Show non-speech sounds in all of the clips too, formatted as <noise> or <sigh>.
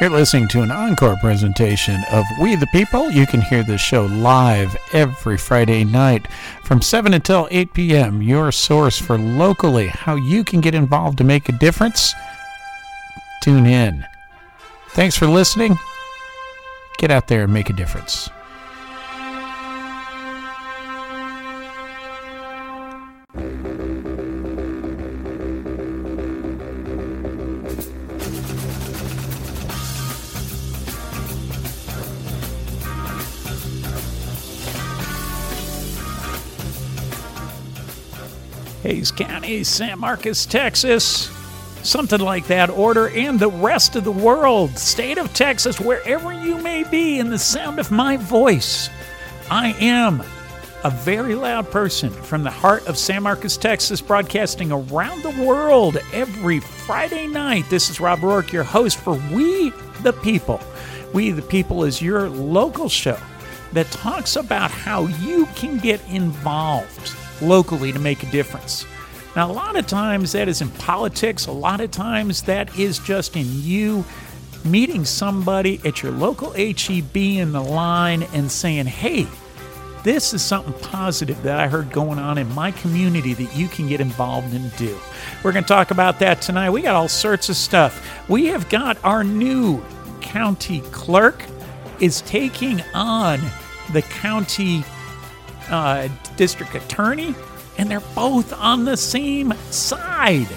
You're listening to an encore presentation of We the People. You can hear this show live every Friday night from 7 until 8 p.m. Your source for locally how you can get involved to make a difference. Tune in. Thanks for listening. Get out there and make a difference. Hays County, San Marcos, Texas, something like that order, and the rest of the world, state of Texas, wherever you may be in the sound of my voice. I am a very loud person from the heart of San Marcos, Texas, broadcasting around the world every Friday night. This is Rob Roark, your host for We the People. We the People is your local show that talks about how you can get involved locally to make a difference. Now, a lot of times that is in politics, a lot of times that is just in you meeting somebody at your local HEB in the line and saying, hey, this is something positive that I heard going on in my community that you can get involved and do. We're going to talk about that tonight. We got all sorts of stuff. We have got our new county clerk is taking on the county uh, district attorney, and they're both on the same side.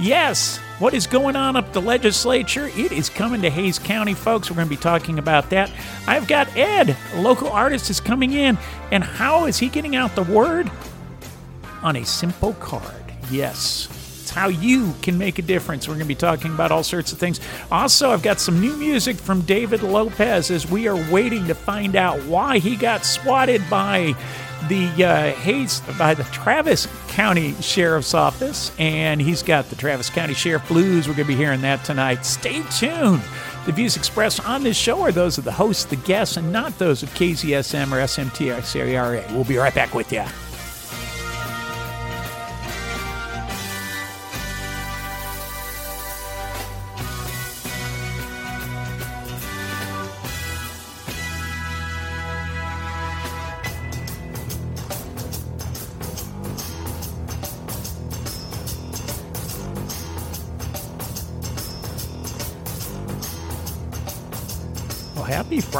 Yes, what is going on up the legislature? It is coming to Hays County, folks. We're going to be talking about that. I've got Ed, local artist, is coming in, and how is he getting out the word? On a simple card. Yes. It's how you can make a difference. We're going to be talking about all sorts of things. Also, I've got some new music from David Lopez as we are waiting to find out why he got swatted by the uh, Hays by the Travis County Sheriff's Office, and he's got the Travis County Sheriff Blues. We're going to be hearing that tonight. Stay tuned. The views expressed on this show are those of the host, the guests, and not those of KZSM or SMTRA. We'll be right back with you.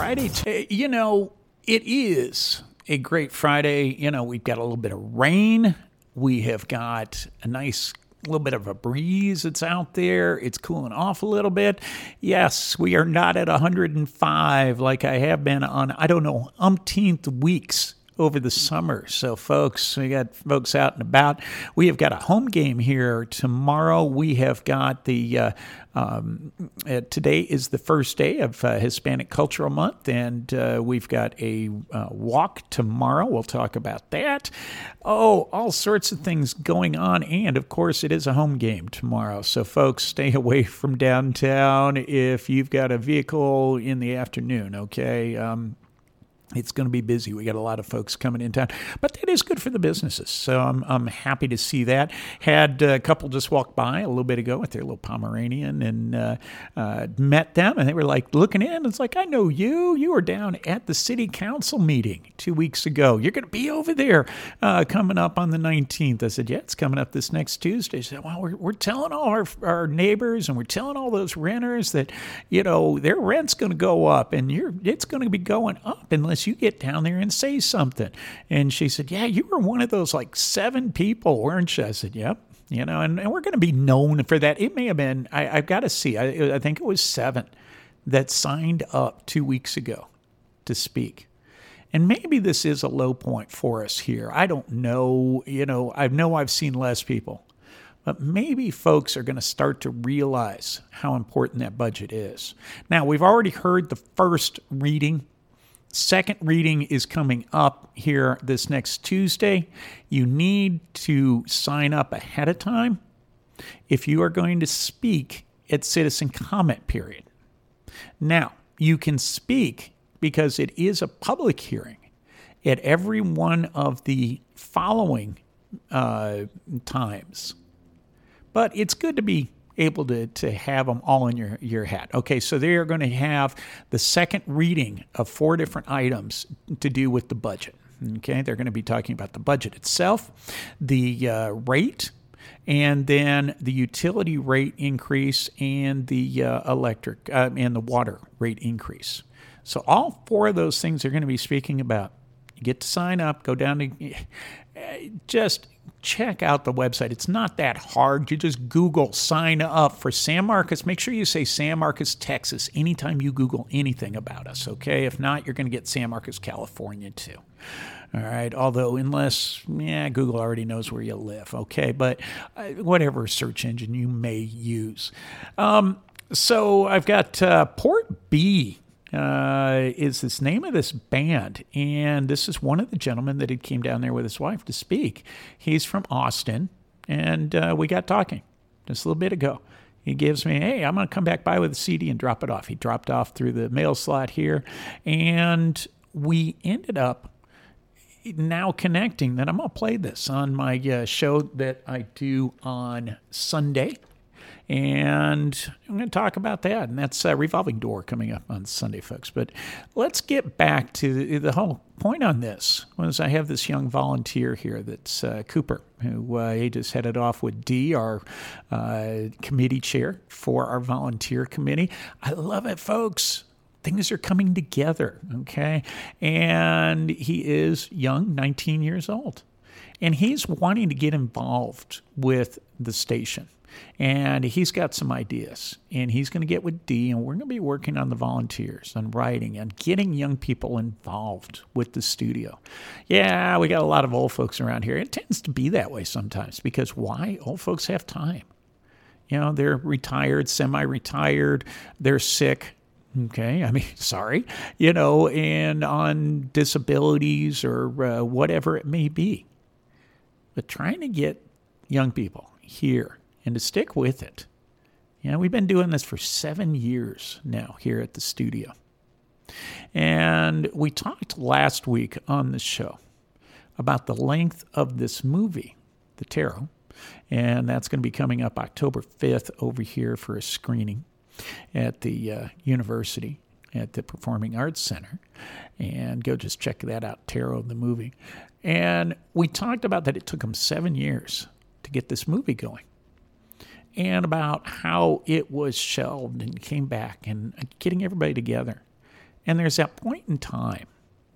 Friday. T- you know, it is a great Friday. You know, we've got a little bit of rain. We have got a nice little bit of a breeze that's out there. It's cooling off a little bit. Yes, we are not at 105 like I have been on, I don't know, umpteenth weeks over the summer. So, folks, we got folks out and about. We have got a home game here tomorrow. We have got the uh, um, uh, today is the first day of uh, Hispanic Cultural Month, and uh, we've got a uh, walk tomorrow. We'll talk about that. Oh, all sorts of things going on, and of course, it is a home game tomorrow. So, folks, stay <laughs> away from downtown if you've got a vehicle in the afternoon. Okay. Um, it's going to be busy. We got a lot of folks coming in town, but that is good for the businesses. So I'm, I'm happy to see that. Had a couple just walk by a little bit ago with their little Pomeranian and uh, uh, met them, and they were like looking in. It's like, I know you. You were down at the city council meeting two weeks ago. You're going to be over there uh, coming up on the 19th. I said, Yeah, it's coming up this next Tuesday. She said, Well, we're, we're telling all our, our neighbors and we're telling all those renters that, you know, their rent's going to go up and you're, it's going to be going up unless you get down there and say something. And she said, Yeah, you were one of those like seven people, weren't you? I said, Yep. You know, and, and we're going to be known for that. It may have been, I, I've got to see, I, I think it was seven that signed up two weeks ago to speak. And maybe this is a low point for us here. I don't know. You know, I know I've seen less people, but maybe folks are going to start to realize how important that budget is. Now, we've already heard the first reading Second reading is coming up here this next Tuesday. You need to sign up ahead of time if you are going to speak at citizen comment period. Now, you can speak because it is a public hearing at every one of the following uh, times. But it's good to be able to, to have them all in your, your hat. Okay, so they are going to have the second reading of four different items to do with the budget. Okay, they're going to be talking about the budget itself, the uh, rate, and then the utility rate increase and the uh, electric uh, and the water rate increase. So all four of those things they're going to be speaking about. You get to sign up, go down to just check out the website. It's not that hard. You just Google sign up for San Marcos. Make sure you say San Marcos, Texas, anytime you Google anything about us, okay? If not, you're going to get San Marcos, California, too. All right. Although, unless, yeah, Google already knows where you live, okay? But uh, whatever search engine you may use. Um, so I've got uh, Port B uh, is this name of this band. And this is one of the gentlemen that had came down there with his wife to speak. He's from Austin, and uh, we got talking just a little bit ago. He gives me, hey, I'm going to come back by with a CD and drop it off. He dropped off through the mail slot here, and we ended up now connecting that I'm going to play this on my uh, show that I do on Sunday and I'm going to talk about that. And that's a Revolving Door coming up on Sunday, folks. But let's get back to the, whole point on this. Was I have this young volunteer here that's uh, Cooper, who uh, he just headed off with D, our uh, committee chair for our volunteer committee. I love it, folks things are coming together, okay? And he is young, 19 years old. And he's wanting to get involved with the station and he's got some ideas and he's going to get with dee and we're going to be working on the volunteers on writing and getting young people involved with the studio. Yeah we got a lot of old folks around here. It tends to be that way sometimes because why? Old folks have time. You know they're retired semi-retired they're sick. Okay i mean <laughs> sorry. You know and on disabilities or uh, whatever it may be. But trying to get young people here and to stick with it. You know, we've been doing this for seven years now here at the studio. And we talked last week on the show about the length of this movie, The Tarot. And that's going to be coming up October 5th over here for a screening at the uh, university at the Performing Arts Center. And go just check that out, Tarot, the movie. And we talked about that it took them seven years to get this movie going and about how it was shelved and came back and getting everybody together. And there's that point in time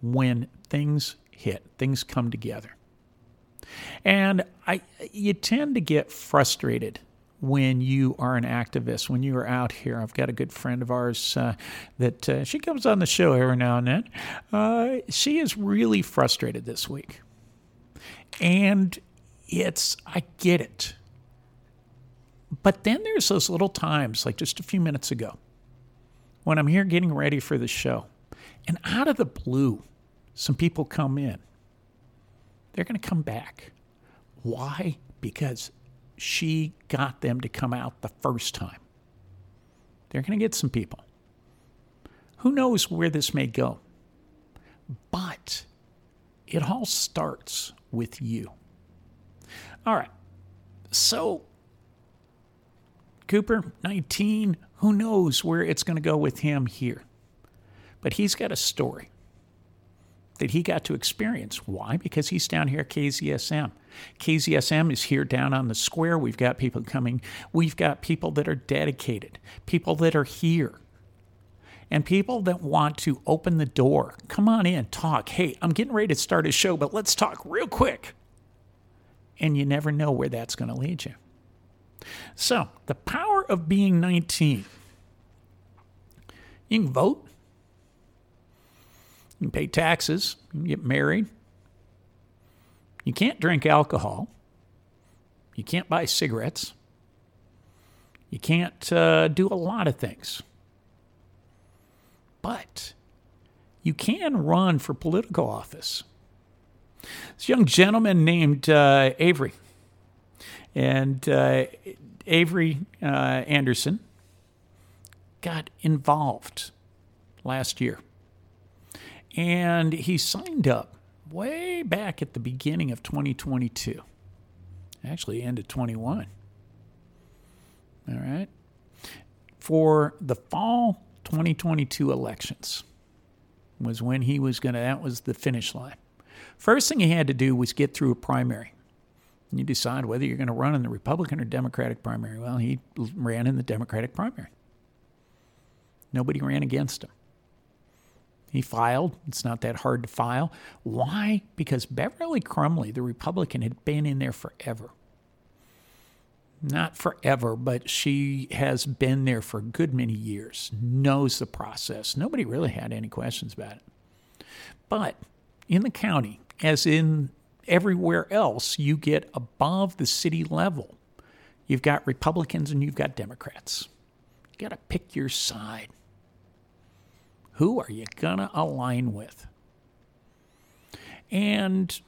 when things hit, things come together. And I you tend to get frustrated when you are an activist, when you are out here. I've got a good friend of ours uh, that uh, she comes on the show every now and then. Uh, she is really frustrated this week. And it's, I get it. But then there's those little times, like just a few minutes ago, when I'm here getting ready for the show, and out of the blue, some people come in. They're going to come back. Why? Because she got them to come out the first time. They're going to get some people. Who knows where this may go? But it all starts with you. All right. So Cooper, 19, who knows where it's going to go with him here. But he's got a story that he got to experience. Why? Because he's down here at KZSM. KZSM is here down on the square. We've got people coming. We've got people that are dedicated, people that are here, and people that want to open the door. Come on in, talk. Hey, I'm getting ready to start a show, but let's talk real quick. And you never know where that's going to lead you. So, the power of being 19. You can vote, you can pay taxes, you can get married. You can't drink alcohol. You can't buy cigarettes. You can't uh, do a lot of things. But you can run for political office. This young gentleman named uh, Avery and uh, Avery uh, Anderson got involved last year. And he signed up way back at the beginning of 2022, actually, end of 21. All right. For the fall 2022 elections was when he was going to, that was the finish line. First thing he had to do was get through a primary. You decide whether you're going to run in the Republican or Democratic primary. Well, he ran in the Democratic primary. Nobody ran against him. He filed. It's not that hard to file. Why? Because Beverly Crumley, the Republican, had been in there forever. Not forever, but she has been there for a good many years, knows the process. Nobody really had any questions about it. But in the county, as in everywhere else, you get above the city level. You've got Republicans and you've got Democrats. You got to pick your side. Who are you going to align with? And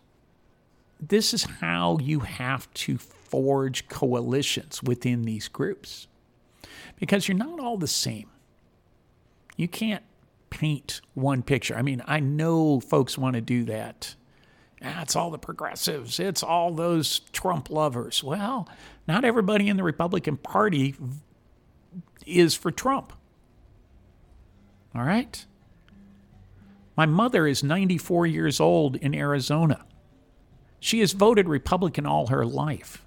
this is how you have to forge coalitions within these groups because you're not all the same. You can't paint one picture. I mean, I know folks want to do that. Ah, it's all the progressives, it's all those Trump lovers. Well, not everybody in the Republican Party is for Trump. All right? My mother is 94 years old in Arizona. She has voted Republican all her life.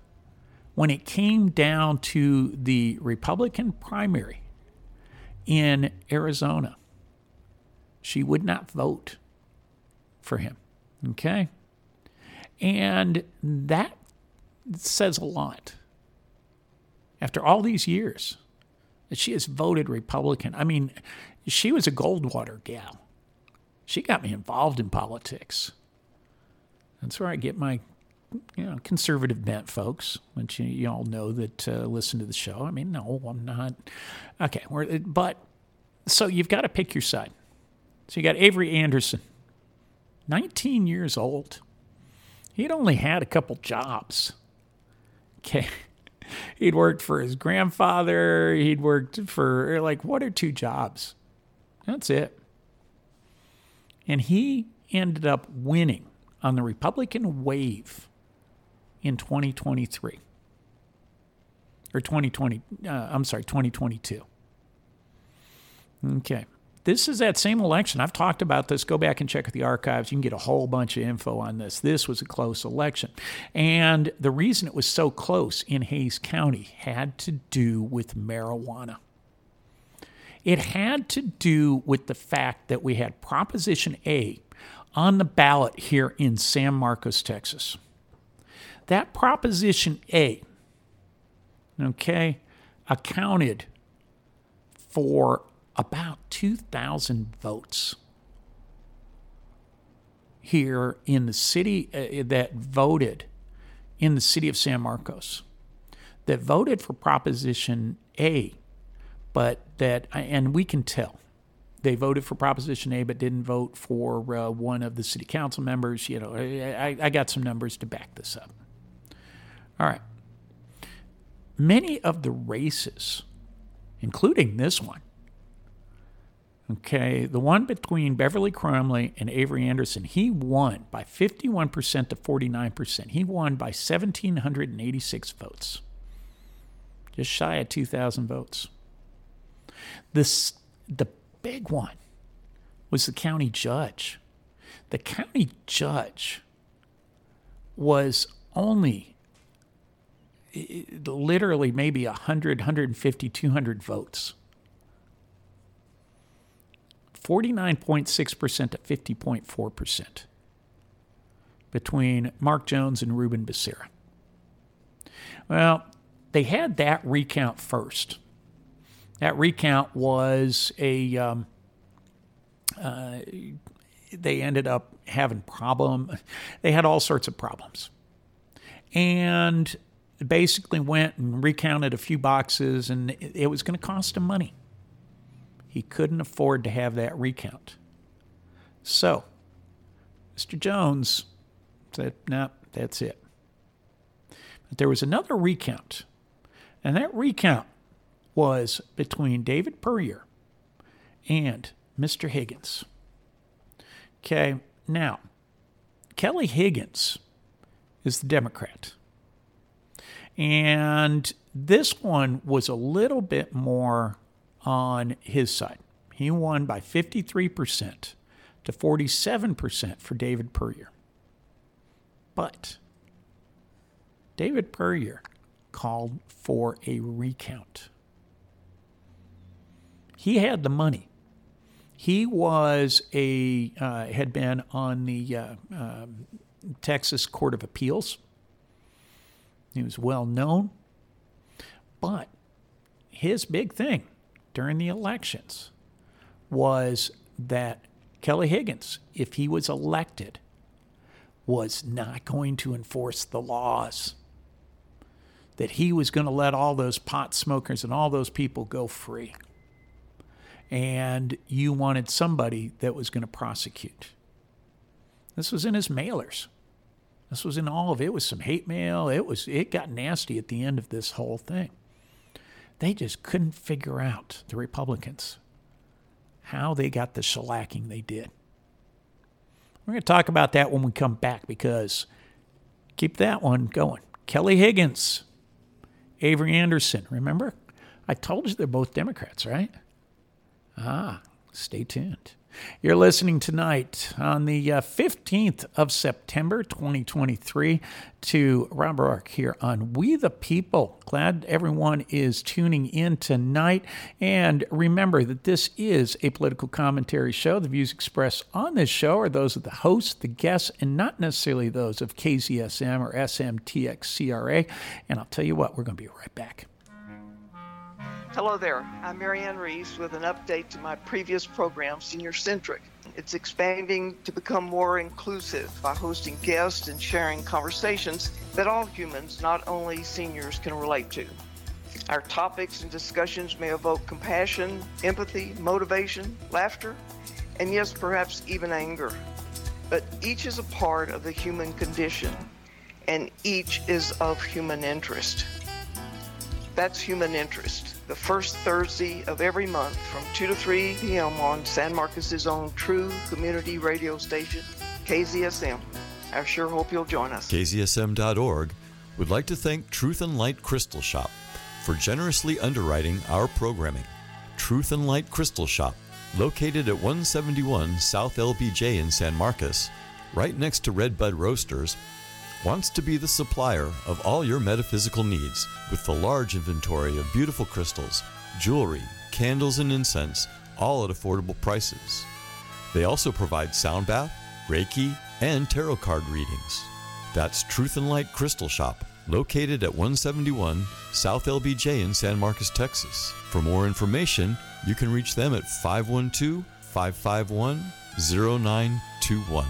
When it came down to the Republican primary in Arizona, she would not vote for him. Okay? And that says a lot. After all these years, that she has voted Republican. I mean, she was a Goldwater gal. She got me involved in politics. That's where I get my you know, conservative bent folks, which you, you all know that uh, listen to the show. I mean, no, I'm not. Okay, but so you've got to pick your side. So you got Avery Anderson, 19 years old. He'd only had a couple jobs. Okay. <laughs> He'd worked for his grandfather. He'd worked for like one or two jobs. That's it. And he ended up winning on the Republican wave in 2023 or 2020 uh, I'm sorry 2022 okay this is that same election. I've talked about this. Go back and check the archives. You can get a whole bunch of info on this. This was a close election. And the reason it was so close in Hays County had to do with marijuana. It had to do with the fact that we had Proposition A on the ballot here in San Marcos, Texas. That Proposition A, okay, accounted for about 2,000 votes here in the city uh, that voted in the city of San Marcos that voted for Proposition A, but that, and we can tell they voted for Proposition A but didn't vote for uh, one of the city council members. You know, I, I got some numbers to back this up. All right. Many of the races, including this one, okay, the one between Beverly Crumley and Avery Anderson, he won by 51% to 49%. He won by 1,786 votes, just shy of 2,000 votes. This, the big one was the county judge. The county judge was only literally maybe 100, 150, 200 votes. 49.6% to 50.4% between Mark Jones and Ruben Becerra. Well, they had that recount first. That recount was a. Um, uh, they ended up having problem. <laughs> They had all sorts of problems, and basically went and recounted a few boxes, and it, it was going to cost them money. He couldn't afford to have that recount. So, Mr. Jones said, "No, that's it." But there was another recount, and that recount was between David Puryear and Mr. Higgins. Okay, now, Kelly Higgins is the Democrat. And this one was a little bit more on his side. He won by 53% to 47% for David Puryear. But David Puryear called for a recount. He had the money. He was a uh, had been on the uh, uh, Texas Court of Appeals. He was well known, but his big thing during the elections was that Kelly Higgins, if he was elected, was not going to enforce the laws. That he was going to let all those pot smokers and all those people go free and you wanted somebody that was going to prosecute. This was in his mailers. This was in all of it. it was some hate mail. It was it got nasty at the end of this whole thing. They just couldn't figure out the Republicans how they got the shellacking they did. We're going to talk about that when we come back because keep that one going. Kelly Higgins, Avery Anderson, remember? I told you they're both Democrats, right? Ah, stay tuned. You're listening tonight on the uh, 15th of September 2023 to Rob Roark here on We the People. Glad everyone is tuning in tonight. And remember that this is a political commentary show. The views expressed on this show are those of the host, the guests, and not necessarily those of KZSM or SMTXCRA. And I'll tell you what, we're going to be right back. Hello there. I'm Marianne Reese with an update to my previous program, Senior Centric. It's expanding to become more inclusive by hosting guests and sharing conversations that all humans, not only seniors, can relate to. Our topics and discussions may evoke compassion, empathy, motivation, laughter, and yes, perhaps even anger. But each is a part of the human condition, and each is of human interest. That's human interest the first Thursday of every month from 2 to 3 p.m. on San Marcos's own true community radio station, KZSM. I sure hope you'll join us. KZSM.org would like to thank Truth and Light Crystal Shop for generously underwriting our programming. Truth and Light Crystal Shop, located at 171 South LBJ in San Marcos, right next to Redbud Roasters wants to be the supplier of all your metaphysical needs with the large inventory of beautiful crystals, jewelry, candles, and incense, all at affordable prices. They also provide sound bath, Reiki, and tarot card readings. That's Truth and Light Crystal Shop, located at 171 South LBJ in San Marcos, Texas. For more information, you can reach them at 512 551 0921.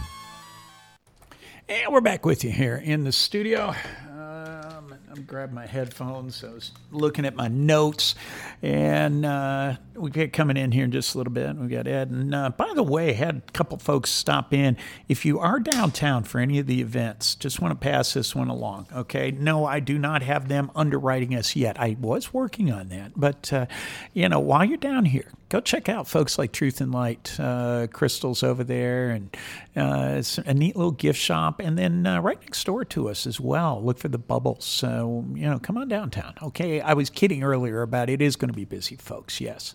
And we're back with you here in the studio. I'm grabbing my headphones. I was looking at my notes, and uh, we get coming in here in just a little bit. We got Ed, and uh, by the way, had a couple folks stop in. If you are downtown for any of the events, just want to pass this one along. Okay, no, I do not have them underwriting us yet. I was working on that, but uh, you know, while you're down here, go check out folks like Truth and Light uh, Crystals over there, and uh, it's a neat little gift shop. And then uh, right next door to us as well, look for the bubbles. So you know, come on downtown. Okay, I was kidding earlier about it is going to be busy, folks. Yes.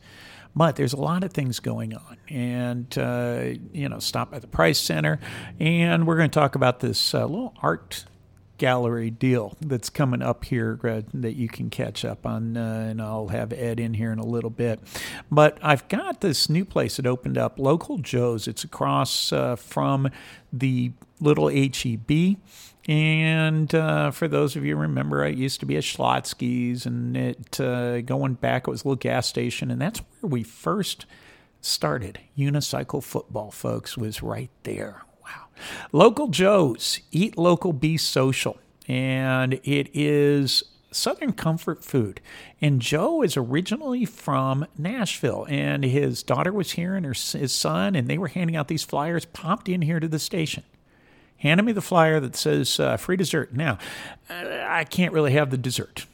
But there's a lot of things going on, and uh, you know, stop by the Price Center, and we're going to talk about this uh, little art gallery deal that's coming up here uh, that you can catch up on, uh, and I'll have Ed in here in a little bit. But I've got this new place that opened up, Local Joe's. It's across uh, from the little HEB. And uh, for those of you remember, I used to be at Schlotzsky's, and it uh, going back, it was a little gas station, and that's where we first started. Unicycle football, folks, was right there Wow, Local Joe's, Eat Local, Be Social. And it is Southern comfort food. And Joe is originally from Nashville, and his daughter was here, and her, his son, and they were handing out these flyers. Popped in here to the station, handed me the flyer that says uh, free dessert. Now, uh, I can't really have the dessert,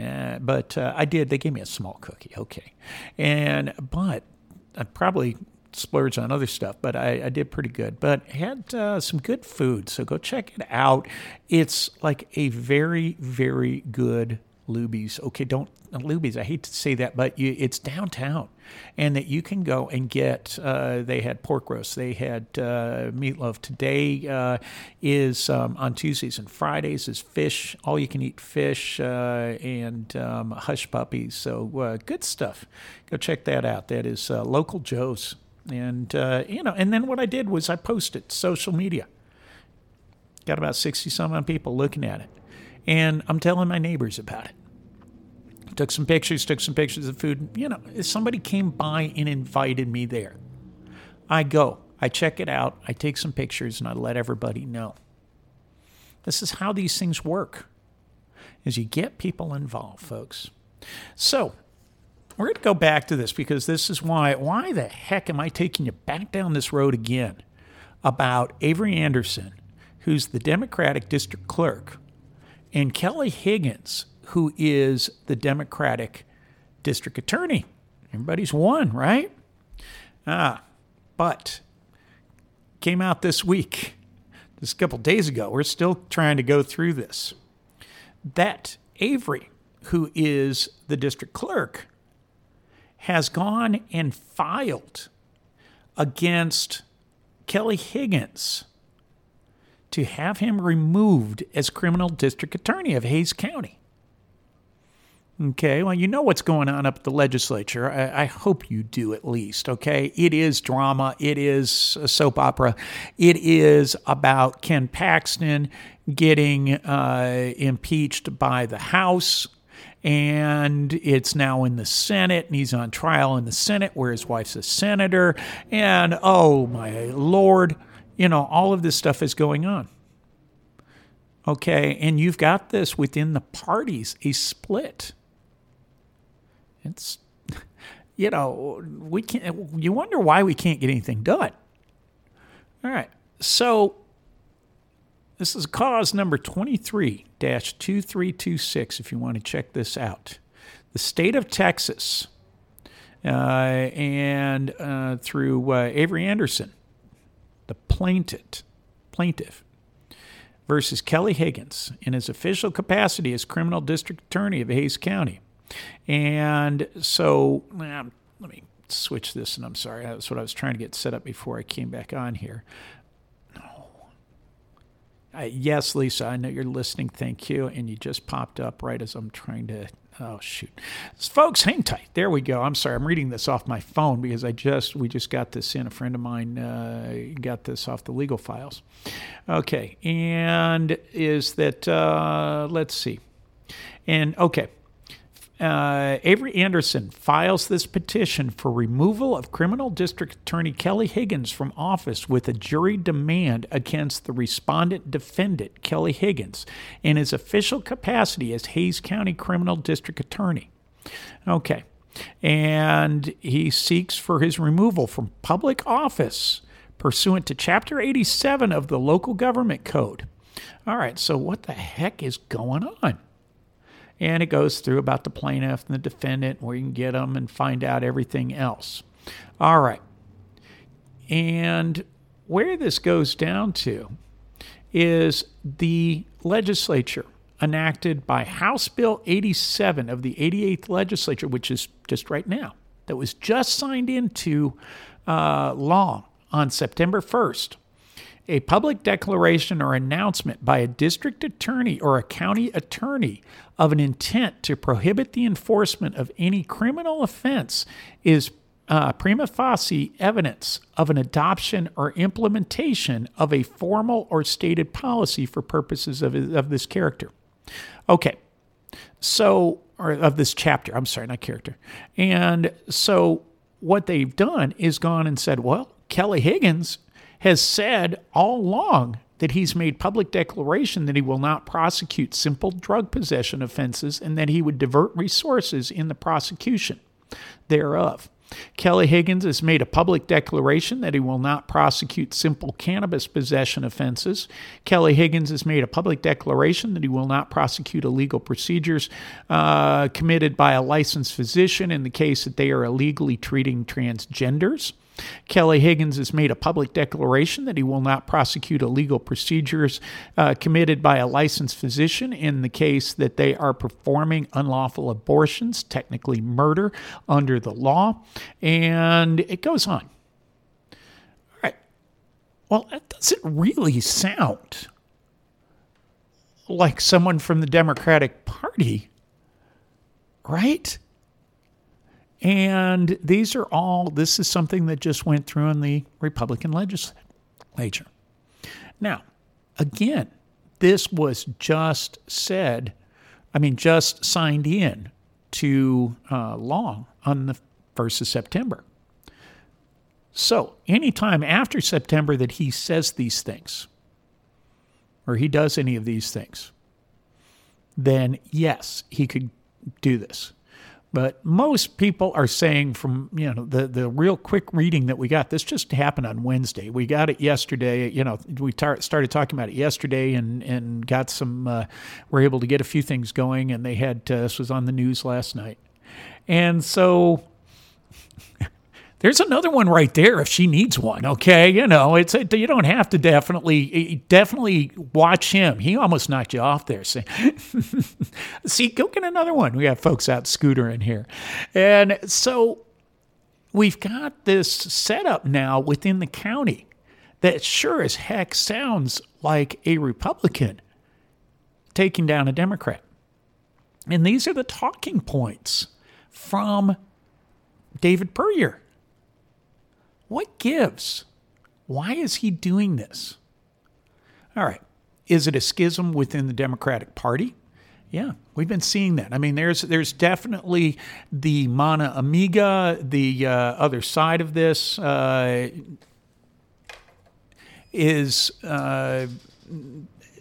uh, but I did. They gave me a small cookie, okay, and but I probably splurge on other stuff, but I, I did pretty good. But had uh, some good food, so go check it out. It's like a very, very good Luby's. Okay, don't Luby's. I hate to say that, but you, it's downtown, and that you can go and get. Uh, they had pork roast. They had uh, meatloaf. Today uh, is um, on Tuesdays and Fridays is fish. All you can eat fish uh, and um, hush puppies. So uh, good stuff. Go check that out. That is uh, local Joe's, and you know. And then what I did was I posted social media. Got about sixty some people looking at it, and I'm telling my neighbors about it took some pictures, took some pictures of food. You know, somebody came by and invited me there, I go, I check it out, I take some pictures, and I let everybody know. This is how these things work. Is you get people involved, folks. So we're going to go back to this because this is why. Why the heck am I taking you back down this road again about Avery Anderson, who's the Democratic district clerk, and Kelly Higgins, who is the Democratic district attorney. Everybody's one, right? Ah, but came out this week, just a couple days ago. We're still trying to go through this. That Avery, who is the district clerk, has gone and filed against Kelly Higgins to have him removed as criminal district attorney of Hays County. Okay, well, you know what's going on up at the legislature. I, I, hope you do at least. Okay, it is drama, it is a soap opera, it is about Ken Paxton getting uh, impeached by the House. And it's now in the Senate, and he's on trial in the Senate where his wife's a senator. And oh my Lord, you know, all of this stuff is going on. Okay, and you've got this within the parties, a split it's, <laughs> you know, we can't, you wonder why we can't get anything done. All right. So this is cause number 23 2326 if you want to check this out. The state of Texas uh, and uh, through uh, Avery Anderson, the plaintiff, plaintiff versus Kelly Higgins in his official capacity as criminal district attorney of Hays County. And so, um, let me switch this, and I'm sorry, that's what I was trying to get set up before I came back on here. No. Yes, Lisa, I know you're listening. Thank you. And you just popped up right as I'm trying to. Oh shoot, folks, hang tight. There we go. I'm sorry, I'm reading this off my phone because I just we just got this in. A friend of mine uh, got this off the legal files. Okay, and is that uh, let's see, and okay, uh, Avery Anderson files this petition for removal of criminal district attorney Kelly Higgins from office with a jury demand against the respondent defendant, Kelly Higgins, in his official capacity as Hays County criminal district attorney. Okay. And he seeks for his removal from public office pursuant to Chapter 87 of the Local Government Code. All right, so what the heck is going on? And it goes through about the plaintiff and the defendant, where you can get them and find out everything else. All right. And where this goes down to is the legislature enacted by House Bill 87 of the 88th legislature, which is just right now, that was just signed into uh, law on September 1st a public declaration or announcement by a district attorney or a county attorney of an intent to prohibit the enforcement of any criminal offense is uh, prima facie evidence of an adoption or implementation of a formal or stated policy for purposes of, of this character. Okay, so, or of this chapter, I'm sorry, not character. And so what they've done is gone and said, well, Kelly Higgins has said all along that he's made public declaration that he will not prosecute simple drug possession offenses and that he would divert resources in the prosecution thereof. Kelly Higgins has made a public declaration that he will not prosecute simple cannabis possession offenses. Kelly Higgins has made a public declaration that he will not prosecute illegal procedures uh, committed by a licensed physician in the case that they are illegally treating transgenders. Kelly Higgins has made a public declaration that he will not prosecute illegal procedures uh, committed by a licensed physician in the case that they are performing unlawful abortions, technically murder under the law. And it goes on. All right. Well, that doesn't really sound like someone from the Democratic Party, right? And these are all, this is something that just went through in the Republican legislature. Now, again, this was just said, I mean, just signed in to uh, law on the 1st of September. So, anytime after September that he says these things, or he does any of these things, then yes, he could do this. But most people are saying from, you know, the, the real quick reading that we got, this just happened on Wednesday. We got it yesterday. You know, we tar- started talking about it yesterday and, and got some, uh, were able to get a few things going. And they had, uh, this was on the news last night. And so there's another one right there if she needs one. Okay, you know, it's a, you don't have to definitely eh, eh, definitely watch him. He almost knocked you off there. See, <laughs> see, go get another one. We have folks out scooter in here, and so we've got this setup now within the county that sure as heck sounds like a Republican taking down a Democrat, and these are the talking points from David Puryear. What gives? Why is he doing this? All right. Is it a schism within the Democratic Party? Yeah, we've been seeing that. I mean, there's there's definitely the Mano Amiga, the uh, other side of this uh, is uh,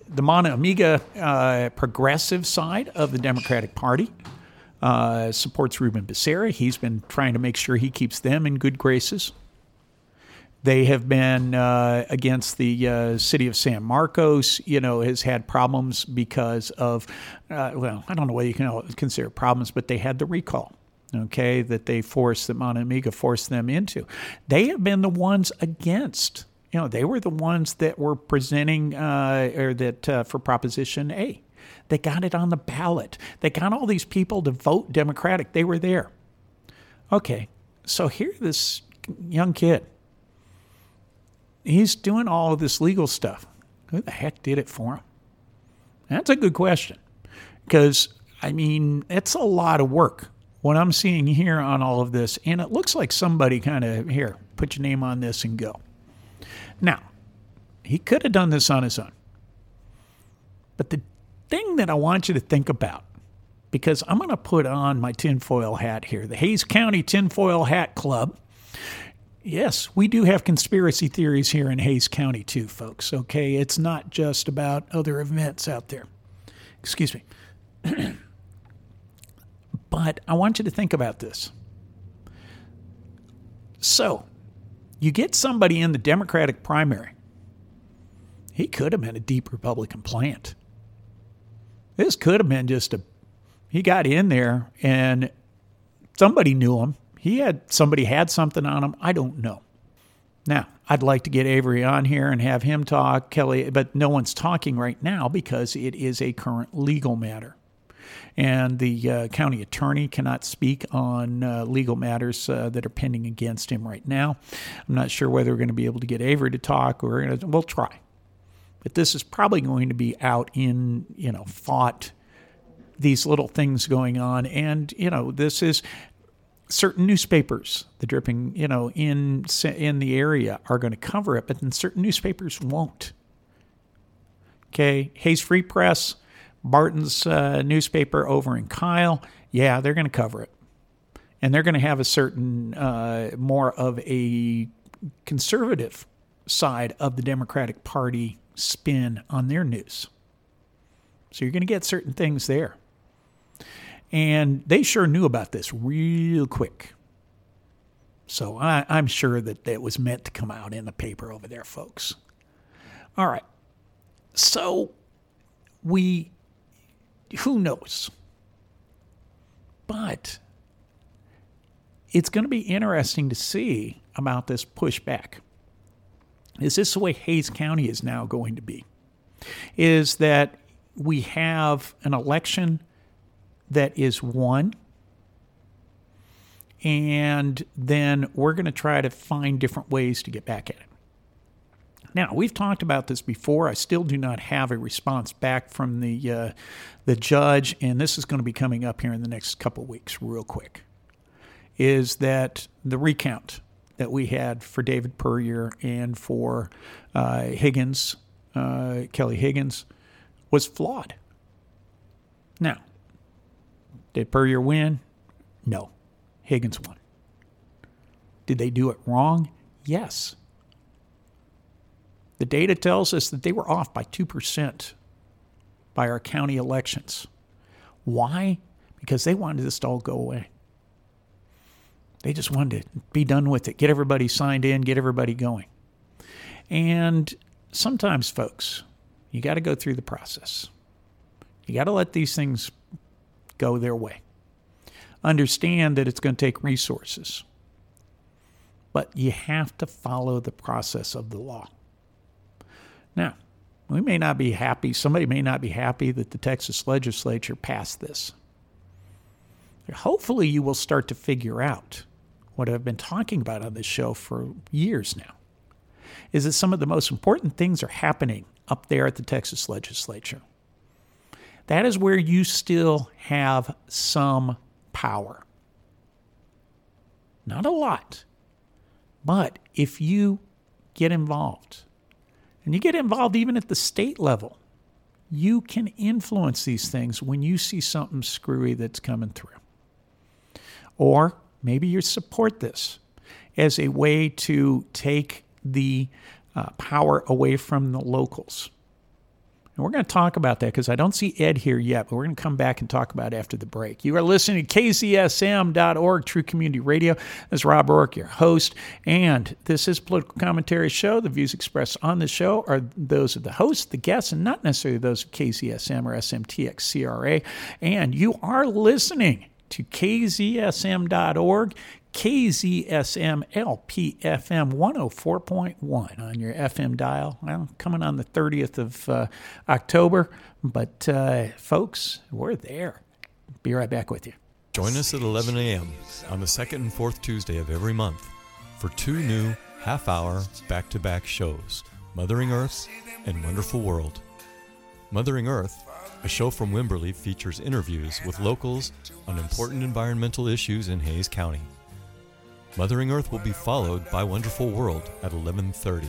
the Mano Amiga uh, progressive side of the Democratic Party. Uh, supports Ruben Becerra. He's been trying to make sure he keeps them in good graces. They have been uh, against the uh, city of San Marcos, you know, has had problems because of, uh, well, I don't know whether you can consider problems, but they had the recall, okay, that they forced, that Mano Amiga forced them into. They have been the ones against, you know, they were the ones that were presenting, uh, or that uh, for Proposition A. They got it on the ballot. They got all these people to vote Democratic. They were there. Okay, so here this young kid he's doing all of this legal stuff. Who the heck did it for him? That's a good question. Because, I mean, it's a lot of work. What I'm seeing here on all of this, and it looks like somebody kind of, here, put your name on this and go. Now, he could have done this on his own. But the thing that I want you to think about, because I'm going to put on my tinfoil hat here, the Hays County Tinfoil Hat Club Yes, we do have conspiracy theories here in Hays County, too, folks. Okay, it's not just about other events out there. Excuse me. <clears throat> but I want you to think about this. So, you get somebody in the Democratic primary. He could have been a deep Republican plant. This could have been just a. He got in there and somebody knew him he had somebody had something on him. I don't know. Now, I'd like to get Avery on here and have him talk, Kelly, but no one's talking right now because it is a current legal matter. And the uh, county attorney cannot speak on uh, legal matters uh, that are pending against him right now. I'm not sure whether we're going to be able to get Avery to talk or gonna, we'll try. But this is probably going to be out in, you know, fought these little things going on. And, you know, this is certain newspapers, the dripping, you know, in in the area are going to cover it, but then certain newspapers won't. Okay, Hays Free Press, Barton's uh, newspaper over in Kyle, yeah, they're going to cover it, and they're going to have a certain uh, more of a conservative side of the Democratic Party spin on their news. So you're going to get certain things there. And they sure knew about this real quick. So I, am sure that that was meant to come out in the paper over there, folks. All right. So we, who knows? But it's going to be interesting to see about this pushback. Is this the way Hays County is now going to be? Is that we have an election that is one. and then we're going to try to find different ways to get back at it. Now, we've talked about this before. I still do not have a response back from the uh, the judge, and this is going to be coming up here in the next couple weeks, real quick. Is that the recount that we had for David Puryear and for uh, Higgins, uh, Kelly Higgins, was flawed. Now, did Puryear win? No. Higgins won. Did they do it wrong? Yes. The data tells us that they were off by 2% by our county elections. Why? Because they wanted this to all go away. They just wanted to be done with it, get everybody signed in, get everybody going. And sometimes, folks, you got to go through the process. You got to let these things go their way. Understand that it's going to take resources, but you have to follow the process of the law. Now, we may not be happy, somebody may not be happy that the Texas legislature passed this. Hopefully, you will start to figure out what I've been talking about on this show for years now is that some of the most important things are happening up there at the Texas legislature. That is where you still have some power. Not a lot, but if you get involved, and you get involved even at the state level, you can influence these things when you see something screwy that's coming through. Or maybe you support this as a way to take the uh, power away from the locals. And we're going to talk about that because I don't see Ed here yet, but we're going to come back and talk about it after the break. You are listening to KZSM.org, True Community Radio. This is Rob Roark, your host, and this is Political Commentary Show. The views expressed on the show are those of the host, the guests, and not necessarily those of KZSM or SMTX CRA. And you are listening to KZSM.org. KZSM LPFM 104.1 on your FM dial. Well, coming on the 30th of uh, October, but uh, folks, we're there. Be right back with you. Join us at 11 a.m. on the second and fourth Tuesday of every month for two new half hour back to back shows Mothering Earth and Wonderful World. Mothering Earth, a show from Wimberley, features interviews with locals on important environmental issues in Hays County. Mothering Earth will be followed by Wonderful World at 11:30.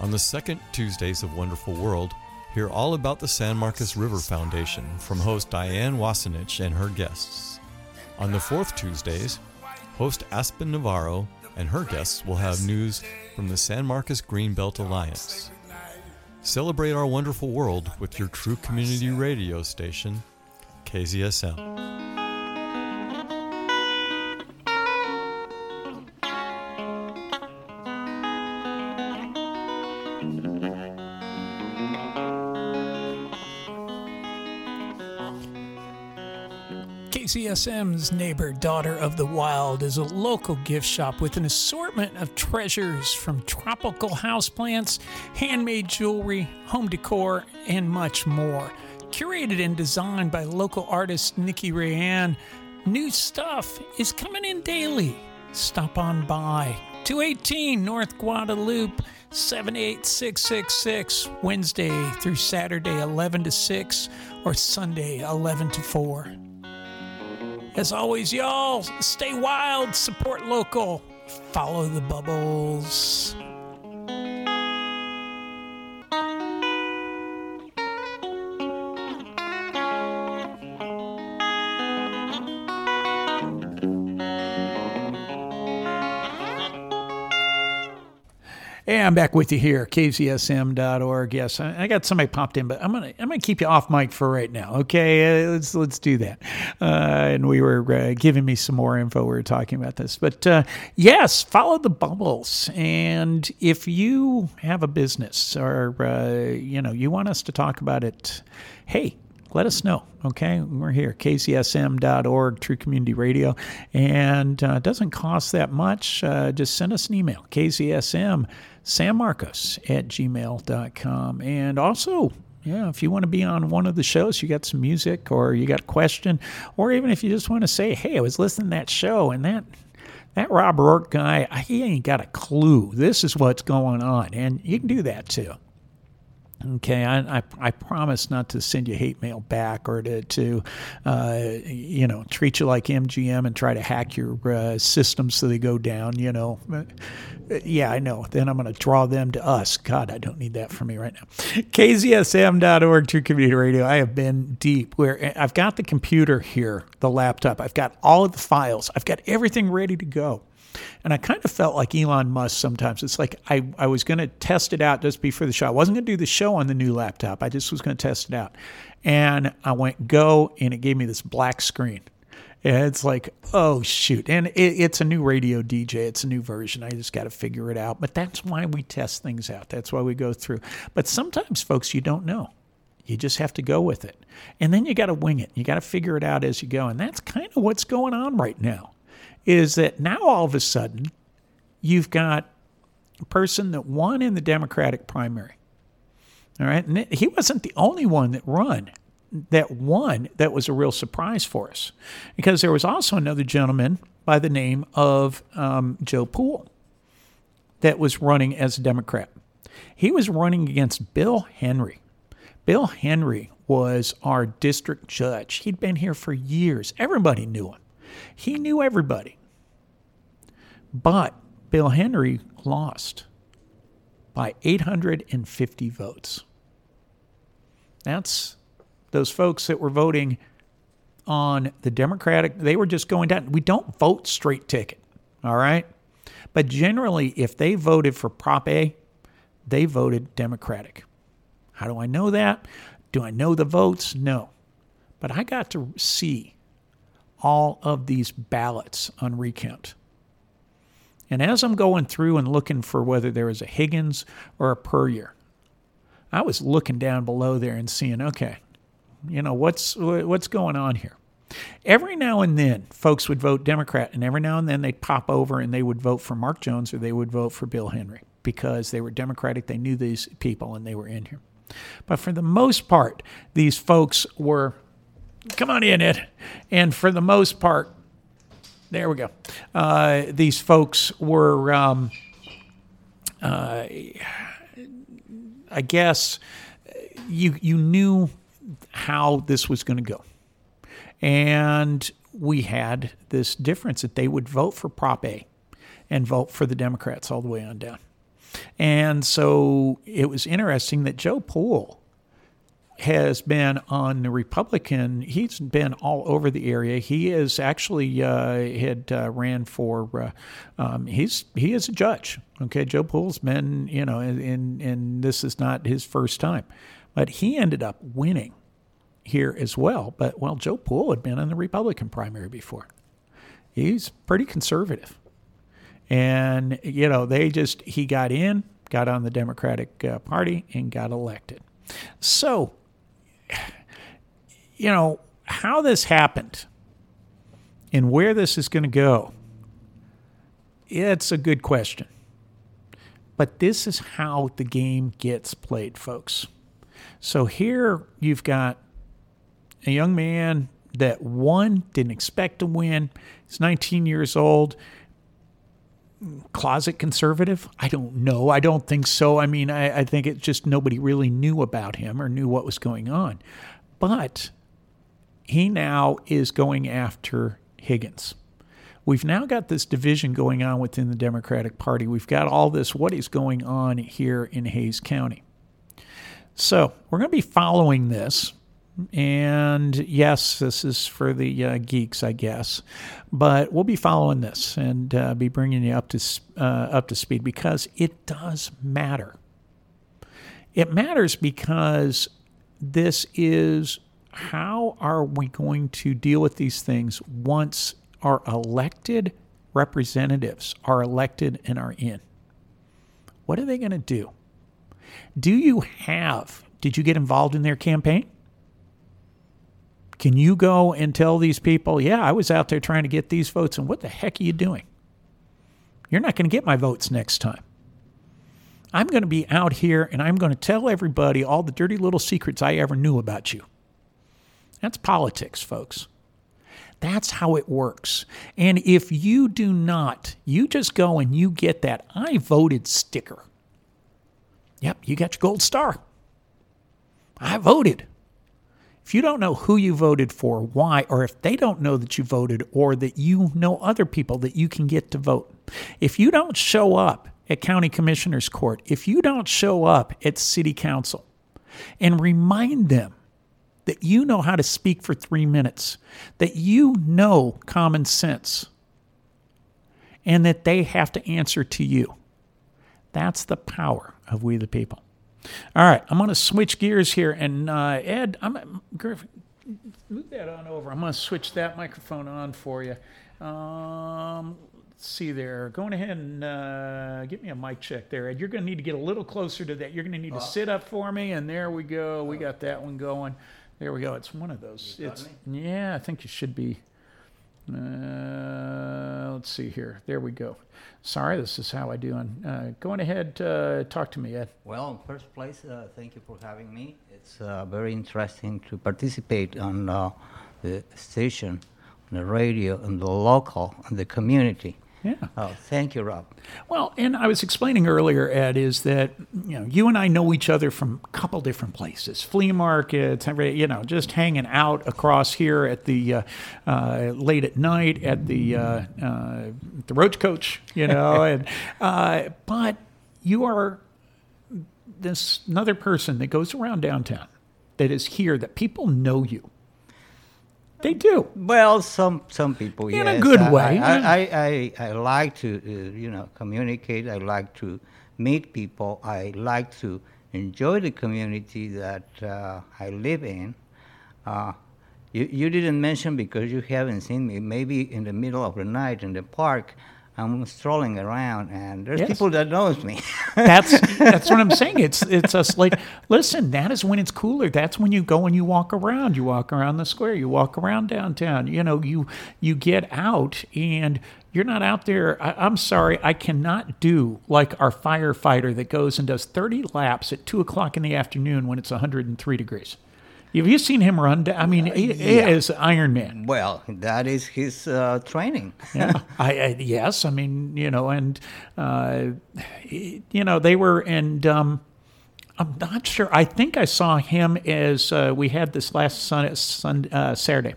On the second Tuesdays of Wonderful World, hear all about the San Marcos River Foundation from host Dianne Wassenich and her guests. On the fourth Tuesdays, host Aspen Navarro and her guests will have news from the San Marcos Greenbelt Alliance. Celebrate our wonderful world with your true community radio station, KZSM. KZSM's neighbor, Daughter of the Wild, is a local gift shop with an assortment of treasures from tropical houseplants, handmade jewelry, home decor, and much more. Curated and designed by local artist Nikki Rayanne, new stuff is coming in daily. Stop on by. 218 North Guadalupe, 78666, Wednesday through Saturday, 11 to 6, or Sunday, 11 to 4. As always, y'all, stay wild, support local, follow the bubbles. Hey, I'm back with you here, kzsm.org. Yes, I, I got somebody popped in, but I'm gonna I'm gonna keep you off mic for right now. Okay, uh, let's let's do that. Uh, and we were uh, giving me some more info. We were talking about this, but uh, yes, follow the bubbles. And if you have a business or uh, you know you want us to talk about it, hey, let us know. Okay, we're here, kzsm.org, True Community Radio, and uh, it doesn't cost that much. Uh, just send us an email, kzsm, San Marcos at gmail.com. And also, yeah, if you want to be on one of the shows, you got some music or you got a question, or even if you just want to say, hey, I was listening to that show and that that Rob Roark guy, he ain't got a clue. This is what's going on. And you can do that too. Okay, I, I, I, promise not to send you hate mail back or to, to uh, you know, treat you like MGM and try to hack your uh, system so they go down, you know. Uh, yeah, I know. Then I'm going to draw them to us. God, I don't need that for me right now. KZSM.org, True Community Radio. I have been deep where I've got the computer here, the laptop. I've got all of the files. I've got everything ready to go. And I kind of felt like Elon Musk sometimes. It's like I, I was going to test it out just before the show. I wasn't going to do the show on the new laptop. I just was going to test it out. And I went go, and it gave me this black screen. And it's like, oh, shoot. And it, it's a new radio DJ. It's a new version. I just got to figure it out. But that's why we test things out. That's why we go through. But sometimes, folks, you don't know. You just have to go with it. And then you got to wing it. You got to figure it out as you go. And that's kind of what's going on right now is that now all of a sudden you've got a person that won in the Democratic primary. All right. And he wasn't the only one that run that won that was a real surprise for us because there was also another gentleman by the name of um, Joe Poole that was running as a Democrat. He was running against Bill Henry. Bill Henry was our district judge. He'd been here for years. Everybody knew him. He knew everybody. But Bill Henry lost by 850 votes. That's those folks that were voting on the Democratic, they were just going down. We don't vote straight ticket, all right? But generally, if they voted for Prop A, they voted Democratic. How do I know that? Do I know the votes? No. But I got to see all of these ballots on recount. And as I'm going through and looking for whether there was a Higgins or a Puryear, I was looking down below there and seeing, okay, you know, what's what's going on here? Every now and then, folks would vote Democrat, and every now and then they'd pop over and they would vote for Mark Jones or they would vote for Bill Henry because they were Democratic. They knew these people and they were in here. But for the most part, these folks were Come on in, Ed. And for the most part, there we go. Uh, these folks were, um, uh, I guess, you you knew how this was going to go, and we had this difference that they would vote for Prop A and vote for the Democrats all the way on down. And so it was interesting that Joe Poole has been on the Republican. He's been all over the area. He is actually uh, had uh, ran for. Uh, um, he's he is a judge. Okay, Joe Poole's been you know, and and this is not his first time, but he ended up winning here as well. But well, Joe Poole had been in the Republican primary before. He's pretty conservative, and you know they just he got in, got on the Democratic uh, Party, and got elected. So you know, how this happened and where this is going to go, it's a good question. But this is how the game gets played, folks. So here you've got a young man that won, didn't expect to win. He's 19 years old. Closet conservative? I don't know. I don't think so. I mean, I, I think it's just nobody really knew about him or knew what was going on. But he now is going after Higgins. We've now got this division going on within the Democratic Party. We've got all this, what is going on here in Hays County. So we're going to be following this. And yes, this is for the uh, geeks, I guess, but we'll be following this and uh, be bringing you up to uh, up to speed because it does matter. It matters because this is how are we going to deal with these things once our elected representatives are elected and are in? What are they going to do? Do you have, did you get involved in their campaign? Can you go and tell these people, yeah, I was out there trying to get these votes, and what the heck are you doing? You're not going to get my votes next time. I'm going to be out here and I'm going to tell everybody all the dirty little secrets I ever knew about you. That's politics, folks. That's how it works. And if you do not, you just go and you get that I voted sticker. Yep, you got your gold star. I voted. If you don't know who you voted for, why, or if they don't know that you voted, or that you know other people that you can get to vote, if you don't show up at county commissioner's court, if you don't show up at city council and remind them that you know how to speak for three minutes, that you know common sense, and that they have to answer to you, that's the power of We the People. All right, I'm going to switch gears here, and uh, Ed, I'm move that on over. I'm going to switch that microphone on for you. Um, let's see there. Going ahead and uh, get me a mic check there, Ed. You're going to need to get a little closer to that. You're going to need to sit up for me, and there we go. We got that one going. There we go. It's one of those. It's yeah. I think you should be. Uh, let's see here. There we go. Sorry, this is how I do. And uh, going ahead, uh, talk to me, Ed. Well, in first place, uh, thank you for having me. It's uh, very interesting to participate on uh, the station, on the radio, and the local, and the community. Yeah. Oh, thank you, Rob. Well, and I was explaining earlier, Ed, is that you know you and I know each other from a couple different places, flea markets, you know, just hanging out across here at the uh, uh, late at night at the uh, uh, the Roach Coach, you know, <laughs> and uh, but you are this another person that goes around downtown that is here that people know you. They do. Well, some some people, In a good I- way, I. I, I, I like to, uh, you know, communicate. I like to meet people. I like to enjoy the community that uh, I live in. Uh, you, you didn't mention because you haven't seen me. Maybe in the middle of the night in the park, I'm strolling around, and there's Yes. people that knows me. <laughs> That's that's what I'm saying. It's it's us like listen, that is when it's cooler. That's when you go and you walk around. You walk around the square, you walk around downtown. You know, you you get out and you're not out there. I, I'm sorry, I cannot do like our firefighter that goes and does 30 laps at two o'clock in the afternoon when it's 103 degrees. Have you seen him run? I mean, he, he yeah. is Iron Man. well, that is his uh, training. yeah, I, I yes, I mean you know, and uh, you know they were, and um, I'm not sure. I think I saw him as uh, we had this last sun, sun uh, Saturday,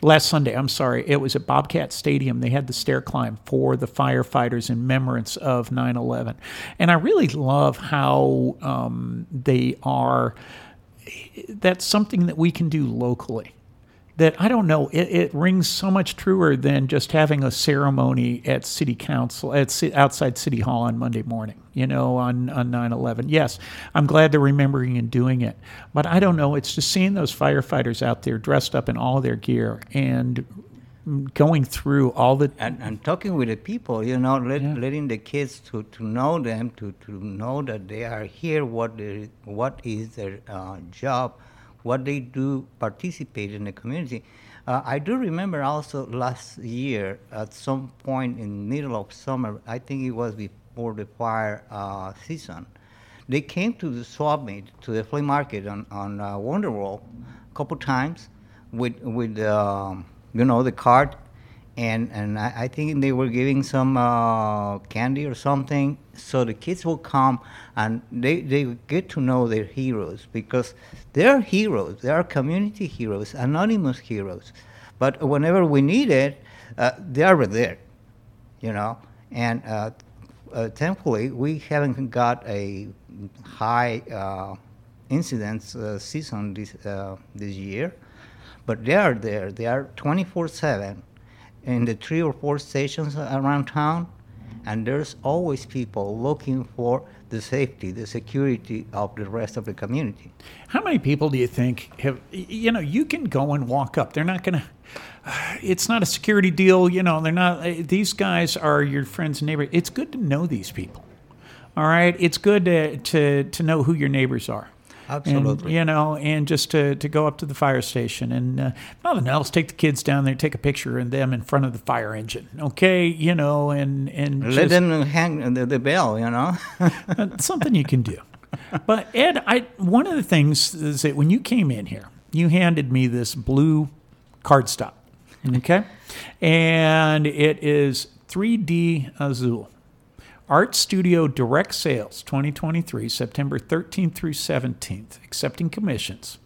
last Sunday. I'm sorry, it was at Bobcat Stadium. They had the stair climb for the firefighters in remembrance of 9/11, and I really love how um, they are. That's something that we can do locally that I don't know. It, it rings so much truer than just having a ceremony at city council at outside city hall on Monday morning. You know, on on nine eleven. Yes, I'm glad they're remembering and doing it, but I don't know. It's just seeing those firefighters out there dressed up in all their gear and going through all the. and, and talking with the people, you know, let, Yeah. letting the kids to, to know them, to, to know that they are here, what they, what is their uh, job, what they do, participate in the community. Uh, I do remember also last year at some point in middle of summer, I think it was before the fire uh, season, they came to the swap meet, to the flea market on, on uh, Wonder World a couple times with, with um, you know, the cart and and I, I think they were giving some uh, candy or something. So the kids will come and they, they get to know their heroes because they are heroes. They are community heroes, anonymous heroes. But whenever we need it, uh, they are there, you know. And uh, uh, thankfully, we haven't got a high uh, incidence uh, season this uh, this year, but they are there. They are 24/7 in the three or four stations around town, and there's always people looking for the safety, the security of the rest of the community. How many people do you think have? You know, you can go and walk up. They're not going to. Uh, it's not a security deal. You know, they're not. Uh, these guys are your friends and neighbors. It's good to know these people. All right, it's good to to to know who your neighbors are. Absolutely. And, you know, and just to, to go up to the fire station and uh, nothing else, take the kids down there, take a picture of them in front of the fire engine. Okay, you know, and and Let just- them hang the, the bell, you know. <laughs> uh, something you can do. But Ed, I one of the things is that when you came in here, you handed me this blue cardstock, okay, and it is 3D Azul. Art Studio Direct Sales 2023, September 13th through 17th, accepting commissions.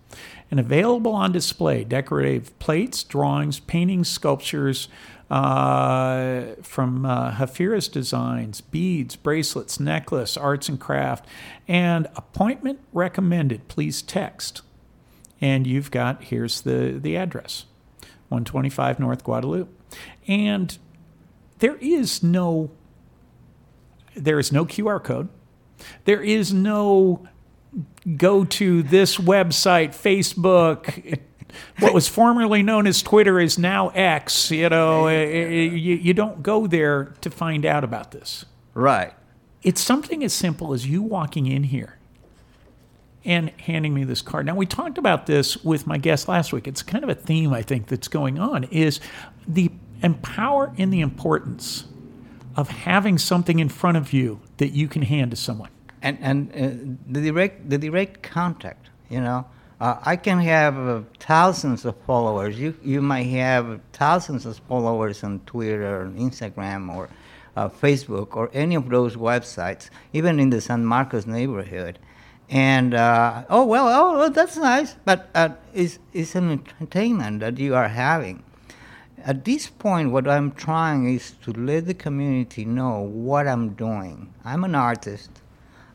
And available on display decorative plates, drawings, paintings, sculptures uh, from uh, Hafira's designs, beads, bracelets, necklace, arts and craft, and appointment recommended. Please text. And you've got here's the, the address 125 North Guadalupe. And there is no there is no QR code. There is no go to this website, Facebook. What was formerly known as Twitter is now X. You know, eh, eh, you, you don't go there to find out about this. right. It's something as simple as you walking in here and handing me this card. Now we talked about this with my guest last week. It's kind of a theme I think that's going on is the empower and the importance of having something in front of you that you can hand to someone. and and uh, the direct the direct contact you know. Uh, i can have uh, thousands of followers. You you might have thousands of followers on twitter or instagram or uh, facebook or any of those websites even in the san marcos neighborhood. And uh, oh well oh that's nice. But uh, it's, it's an entertainment that you are having at this point, what I'm trying is to let the community know what I'm doing. I'm an artist.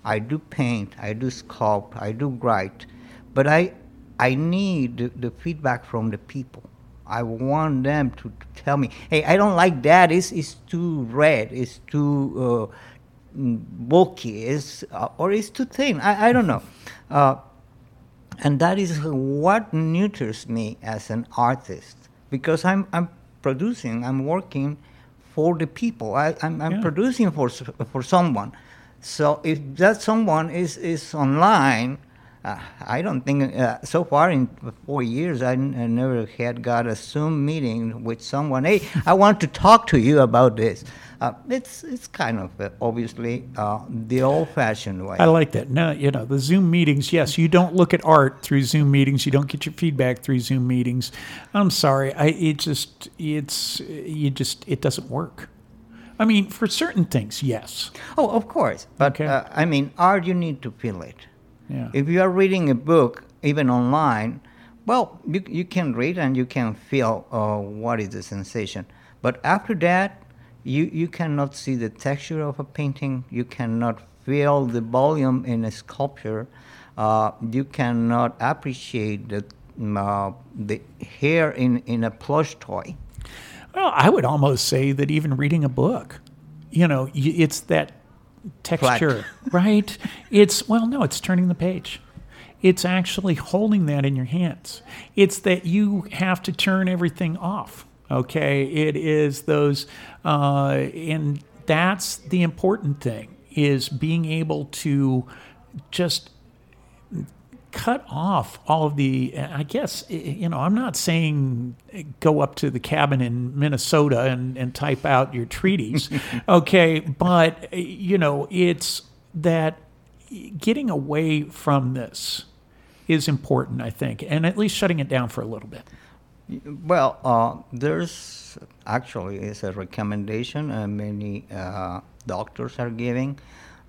I do paint, I do sculpt, I do write, but I, I need the, feedback from the people. I want them to, to tell me, hey, I don't like that. It's, it's too red. It's too uh, bulky. It's, uh, or it's too thin. I, I don't know. Uh, and that is what nurtures me as an artist because I'm, I'm producing, I'm working for the people. I, I'm, I'm Yeah. producing for, for someone. So if that someone is, is online, uh, I don't think, uh, so far in four years, I, n- I never had got a Zoom meeting with someone. Hey, I want to talk to you about this. Uh, it's, it's kind of uh, obviously uh, the old fashioned way. I like that. No, you know, the Zoom meetings, yes, you don't look at art through Zoom meetings. You don't get your feedback through Zoom meetings. I'm sorry. I it just it's you just it doesn't work. I mean, for certain things, yes. Oh, of course. But Okay. uh, I mean, art, you need to feel it. Yeah. If you are reading a book, even online, well, you, you can read and you can feel uh, what is the sensation. But after that, you, you cannot see the texture of a painting. You cannot feel the volume in a sculpture. Uh, you cannot appreciate the, uh, the hair in, in a plush toy. Well, I would almost say that even reading a book, you know, it's that texture, <laughs> right? It's, well, no, it's turning the page. It's actually holding that in your hands. It's that you have to turn everything off, okay? It is those, uh, and that's the important thing is being able to just cut off all of the i guess you know i'm not saying go up to the cabin in minnesota and, and type out your treaties <laughs> okay but you know it's that getting away from this is important i think and at least shutting it down for a little bit Well, uh, there's actually is a recommendation uh, many uh, doctors are giving.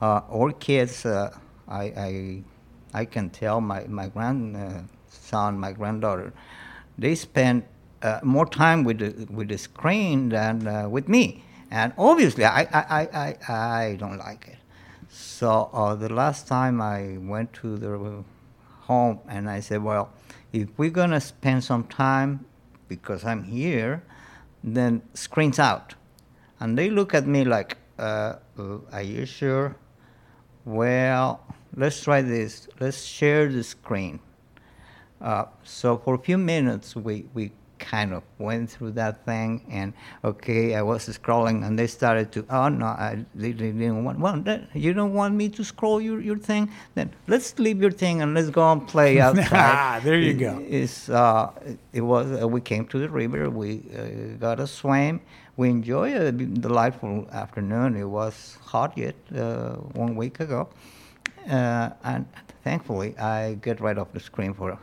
Uh, or kids, uh, I, I, I can tell my, my grandson, my granddaughter, they spend uh, more time with the, with the screen than uh, with me. And obviously, I, I, I, I, don't like it. So uh, the last time I went to the home and I said, well, if we're gonna spend some time because I'm here, then screens out. And they look at me like, uh, uh, are you sure? Well, let's try this. Let's share the screen. Uh, so for a few minutes, we, we kind of went through that thing and okay i was scrolling and they started to oh no I, they, they didn't want well that, you don't want me to scroll your, your thing? Then let's leave your thing and let's go and play <laughs> outside. Ah, there you It- go. it's uh it was uh, we came to the river we uh, got a swim. We enjoyed a delightful afternoon. It was hot yet uh, one week ago. Uh, and thankfully i get right off the screen for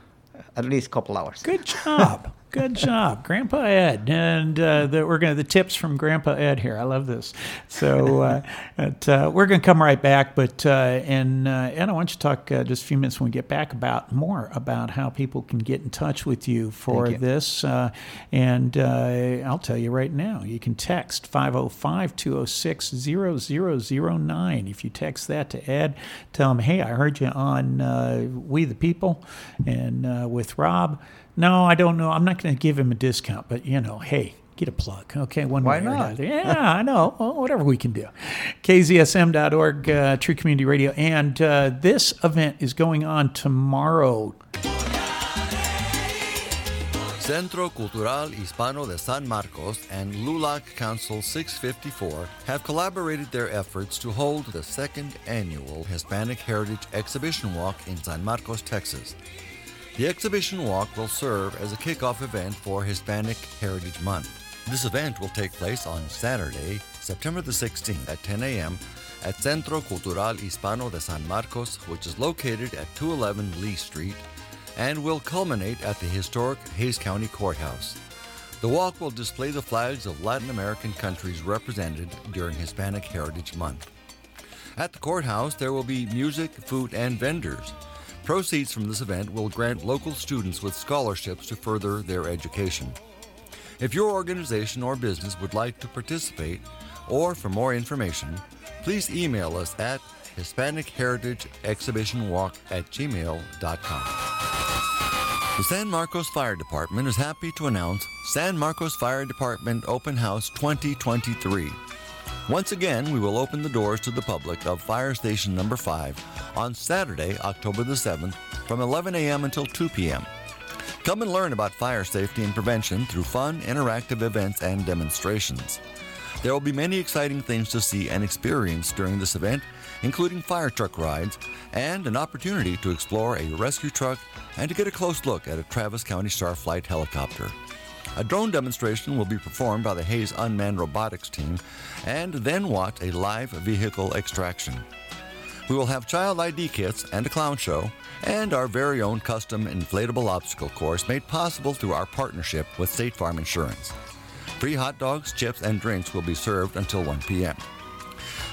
at least a couple hours. Good job. <laughs> Good job, Grandpa Ed. And uh, the, we're going to the tips from Grandpa Ed here. I love this. So uh, <laughs> but, uh, we're going to come right back. But uh, and uh, Ed, I want you to talk uh, just a few minutes when we get back about more about how people can get in touch with you for you. this. Uh, and uh, I'll tell you right now, you can text 505 206 0009. If you text that to Ed, tell him, hey, I heard you on uh, We the People and uh, with Rob. No, I don't know. I'm not going to give him a discount, but you know, hey, get a plug. Okay, one Why way or not? another. <laughs> Yeah, I know. Well, whatever we can do. KZSM.org, uh, True Community Radio. And uh, this event is going on tomorrow. Centro Cultural Hispano de San Marcos and LULAC Council 654 have collaborated their efforts to hold the second annual Hispanic Heritage Exhibition Walk in San Marcos, Texas. The exhibition walk will serve as a kickoff event for Hispanic Heritage Month. This event will take place on Saturday, September the 16th at 10 a.m. at Centro Cultural Hispano de San Marcos, which is located at 211 Lee Street, and will culminate at the historic Hays County Courthouse. The walk will display the flags of Latin American countries represented during Hispanic Heritage Month. At the courthouse, there will be music, food, and vendors. Proceeds from this event will grant local students with scholarships to further their education. If your organization or business would like to participate, or for more information, please email us at Hispanic Heritage Exhibition Walk at gmail.com. The San Marcos Fire Department is happy to announce San Marcos Fire Department Open House 2023. Once again, we will open the doors to the public of Fire Station Number 5 on Saturday, October the 7th from 11 a.m. until 2 p.m. Come and learn about fire safety and prevention through fun, interactive events and demonstrations. There will be many exciting things to see and experience during this event, including fire truck rides and an opportunity to explore a rescue truck and to get a close look at a Travis County Starflight helicopter. A drone demonstration will be performed by the Hays Unmanned Robotics team and then watch a live vehicle extraction. We will have child ID kits and a clown show, and our very own custom inflatable obstacle course made possible through our partnership with State Farm Insurance. Free hot dogs, chips, and drinks will be served until 1 p.m.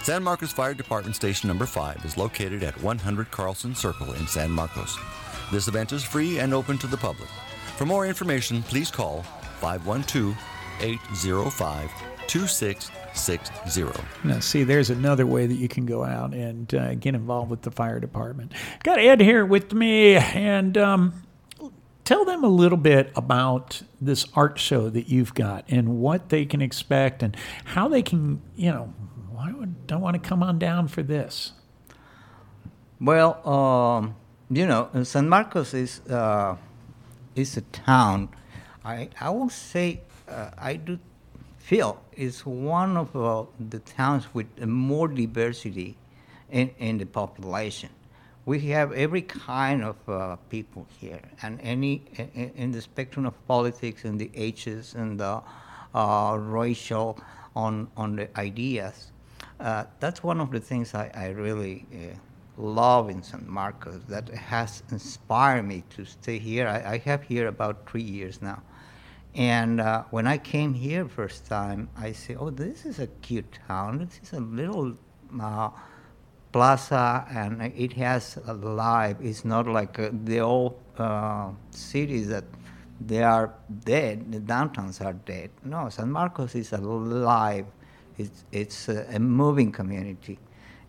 San Marcos Fire Department Station Number 5 is located at 100 Carlson Circle in San Marcos. This event is free and open to the public. For more information, please call 512 805 2660. Now, see, there's another way that you can go out and uh, get involved with the fire department. Got Ed here with me, and um, tell them a little bit about this art show that you've got and what they can expect and how they can, you know, why would don't want to come on down for this? Well, um, you know, San Marcos is uh, is a town. I I will say uh, I do feel it's one of uh, the towns with more diversity in in the population. We have every kind of uh, people here, and any i- i- in the spectrum of politics and the ages and the uh, racial on on the ideas. Uh, that's one of the things I, I really uh, love in San Marcos that has inspired me to stay here. I, I have here about three years now. And uh, when I came here first time, I say, oh, this is a cute town. This is a little uh, plaza, and it has a life. It's not like uh, the old uh, cities that they are dead. The downtowns are dead. No, San Marcos is alive. It's it's a, moving community,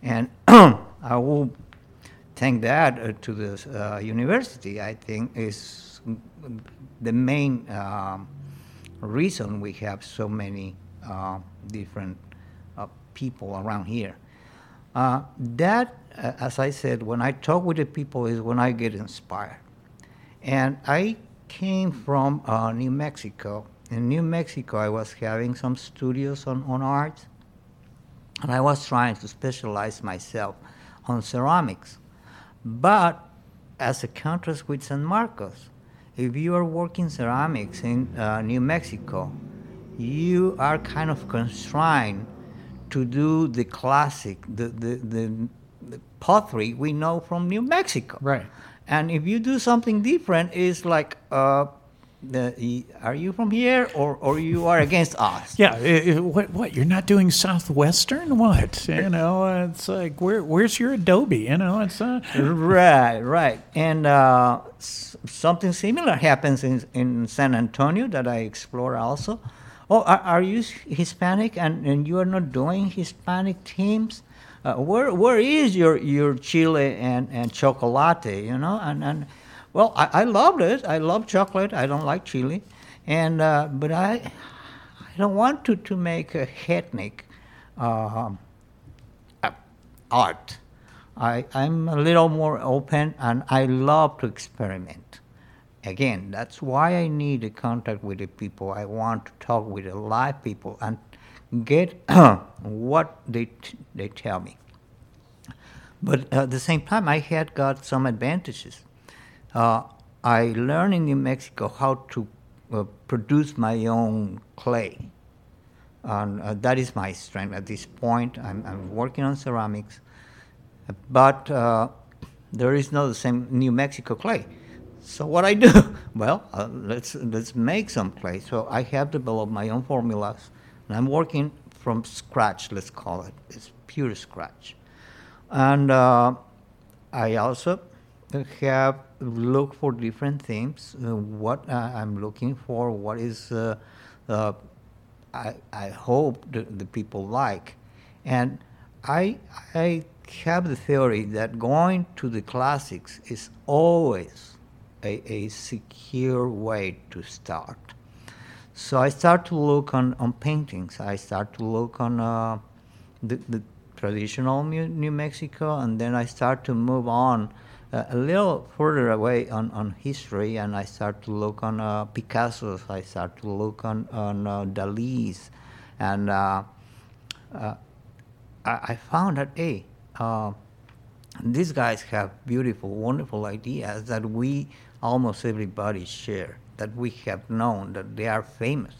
and <clears throat> I will thank that uh, to the uh, university. I think is the main um, reason we have so many uh, different uh, people around here. Uh, that, uh, as I said, when I talk with the people, is when I get inspired, and I came from uh, New Mexico. In New Mexico, I was having some studios on, on art, and I was trying to specialize myself on ceramics. But as a contrast with San Marcos, if you are working ceramics in uh, New Mexico, you are kind of constrained to do the classic, the, the, the, the pottery we know from New Mexico. Right. And if you do something different, it's like, uh, the, are you from here or, or you are against us? Yeah, i- i- what what you're not doing southwestern? What you know? It's like where where's your Adobe? You know, it's uh, right, right. And uh, something similar happens in, in San Antonio that I explore also. Oh, are, are you Hispanic and, and you are not doing Hispanic teams? Uh, where where is your, your chile and, and chocolate? You know, and, and well, I, I loved it. I love chocolate. I don't like chili, and uh, but I I don't want to, to make a ethnic uh, uh, art. I, I'm a little more open and I love to experiment. Again, that's why I need a contact with the people. I want to talk with the live people and get <clears throat> what they, t- they tell me. But at the same time, I had got some advantages. Uh, I learned in New Mexico how to uh, produce my own clay. And uh, that is my strength at this point. I'm, I'm working on ceramics, but uh, there is no the same New Mexico clay. So what I do? <laughs> Well, uh, let's let's make some clay. So I have developed my own formulas, and I'm working from scratch. Let's call it. It's pure scratch, and uh, I also have looked for different themes. Uh, what uh, I'm looking for, what is uh, uh, I, I hope the, the people like. And I, I have the theory that going to the classics is always a, a secure way to start. So I start to look on, on paintings. I start to look on uh, the, the traditional New Mexico, and then I start to move on a little further away on, on history, and I start to look on uh, Picasso's. I start to look on on uh, Dali's, and uh, uh, I, I found that hey, uh, these guys have beautiful, wonderful ideas that we almost everybody share. That we have known that they are famous.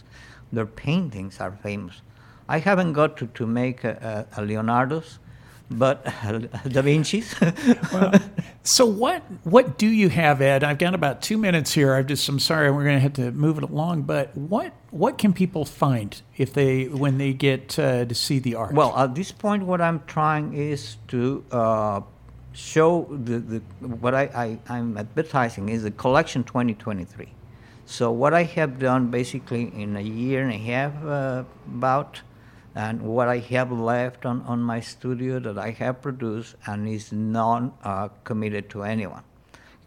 Their paintings are famous. I haven't got to, to make a, a, a Leonardo's, but Da Vinci's. well, so what what do you have, Ed? I've got about two minutes here. I just I'm sorry we're going to have to move it along. But what what can people find if they when they get uh, to see the art? Well, at this point, what I'm trying is to uh, show the, the what I, I I'm advertising is the collection 2023. So what I have done basically in a year and a half uh, about, and what I have left on, on my studio that I have produced and is not uh, committed to anyone,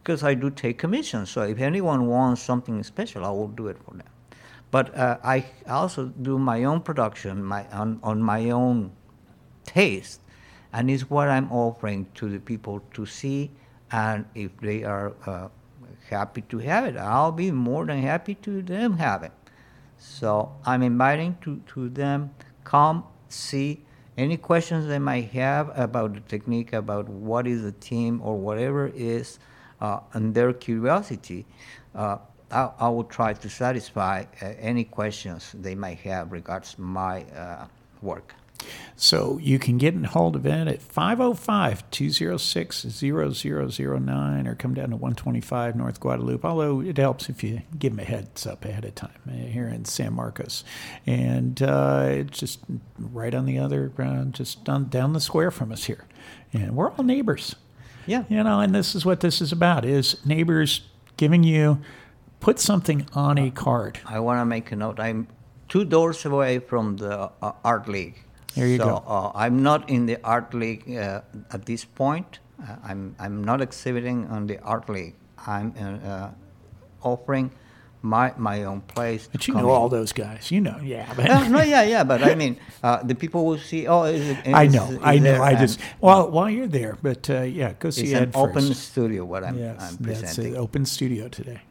because I do take commissions. So if anyone wants something special, I will do it for them. But uh, I also do my own production, my on, on my own taste, and it's what I'm offering to the people to see, and if they are uh, happy to have it, I'll be more than happy to them have it. So I'm inviting to, to them come see any questions they might have about the technique, about what is the team or whatever is, uh, and their curiosity. Uh, I, I will try to satisfy uh, any questions they might have regards my uh, work. So you can get in hold of it at 505 206 0009 or come down to 125 North Guadalupe. Although it helps if you give them a heads up ahead of time uh, here in San Marcos. And uh, it's just right on the other, uh, just on, down the square from us here. And we're all neighbors. Yeah. You know, and this is what this is about is neighbors giving you put something on a card. I want to make a note. I'm two doors away from the uh, art league. There you so, go. Uh, I'm not in the art league uh, at this point. Uh, I'm I'm not exhibiting on the art league. I'm uh, uh, offering my my own place. But you know in. all those guys. You know, yeah. But Uh, no, yeah, yeah, but I mean, uh, the people will see. Oh, is it, I know, is I know. I just well, while you're there, but uh, yeah, go see it's Ed an open first. studio. What I'm, Yes, I'm that's an open studio today,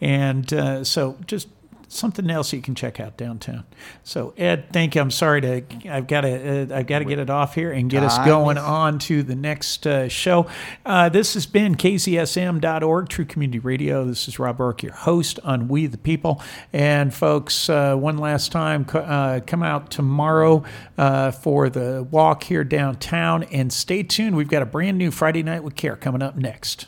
and uh, so just something else you can check out downtown. So Ed, thank you. I'm sorry to I've got to uh, I've got to get it off here and get us going on to the next uh, show. Uh, this has been KZSM.org, True Community Radio. This is Rob Roark, your host on We the People. And folks, uh, one last time, uh, come out tomorrow uh, for the walk here downtown, and stay tuned. We've got a brand new Friday Night with Care coming up next.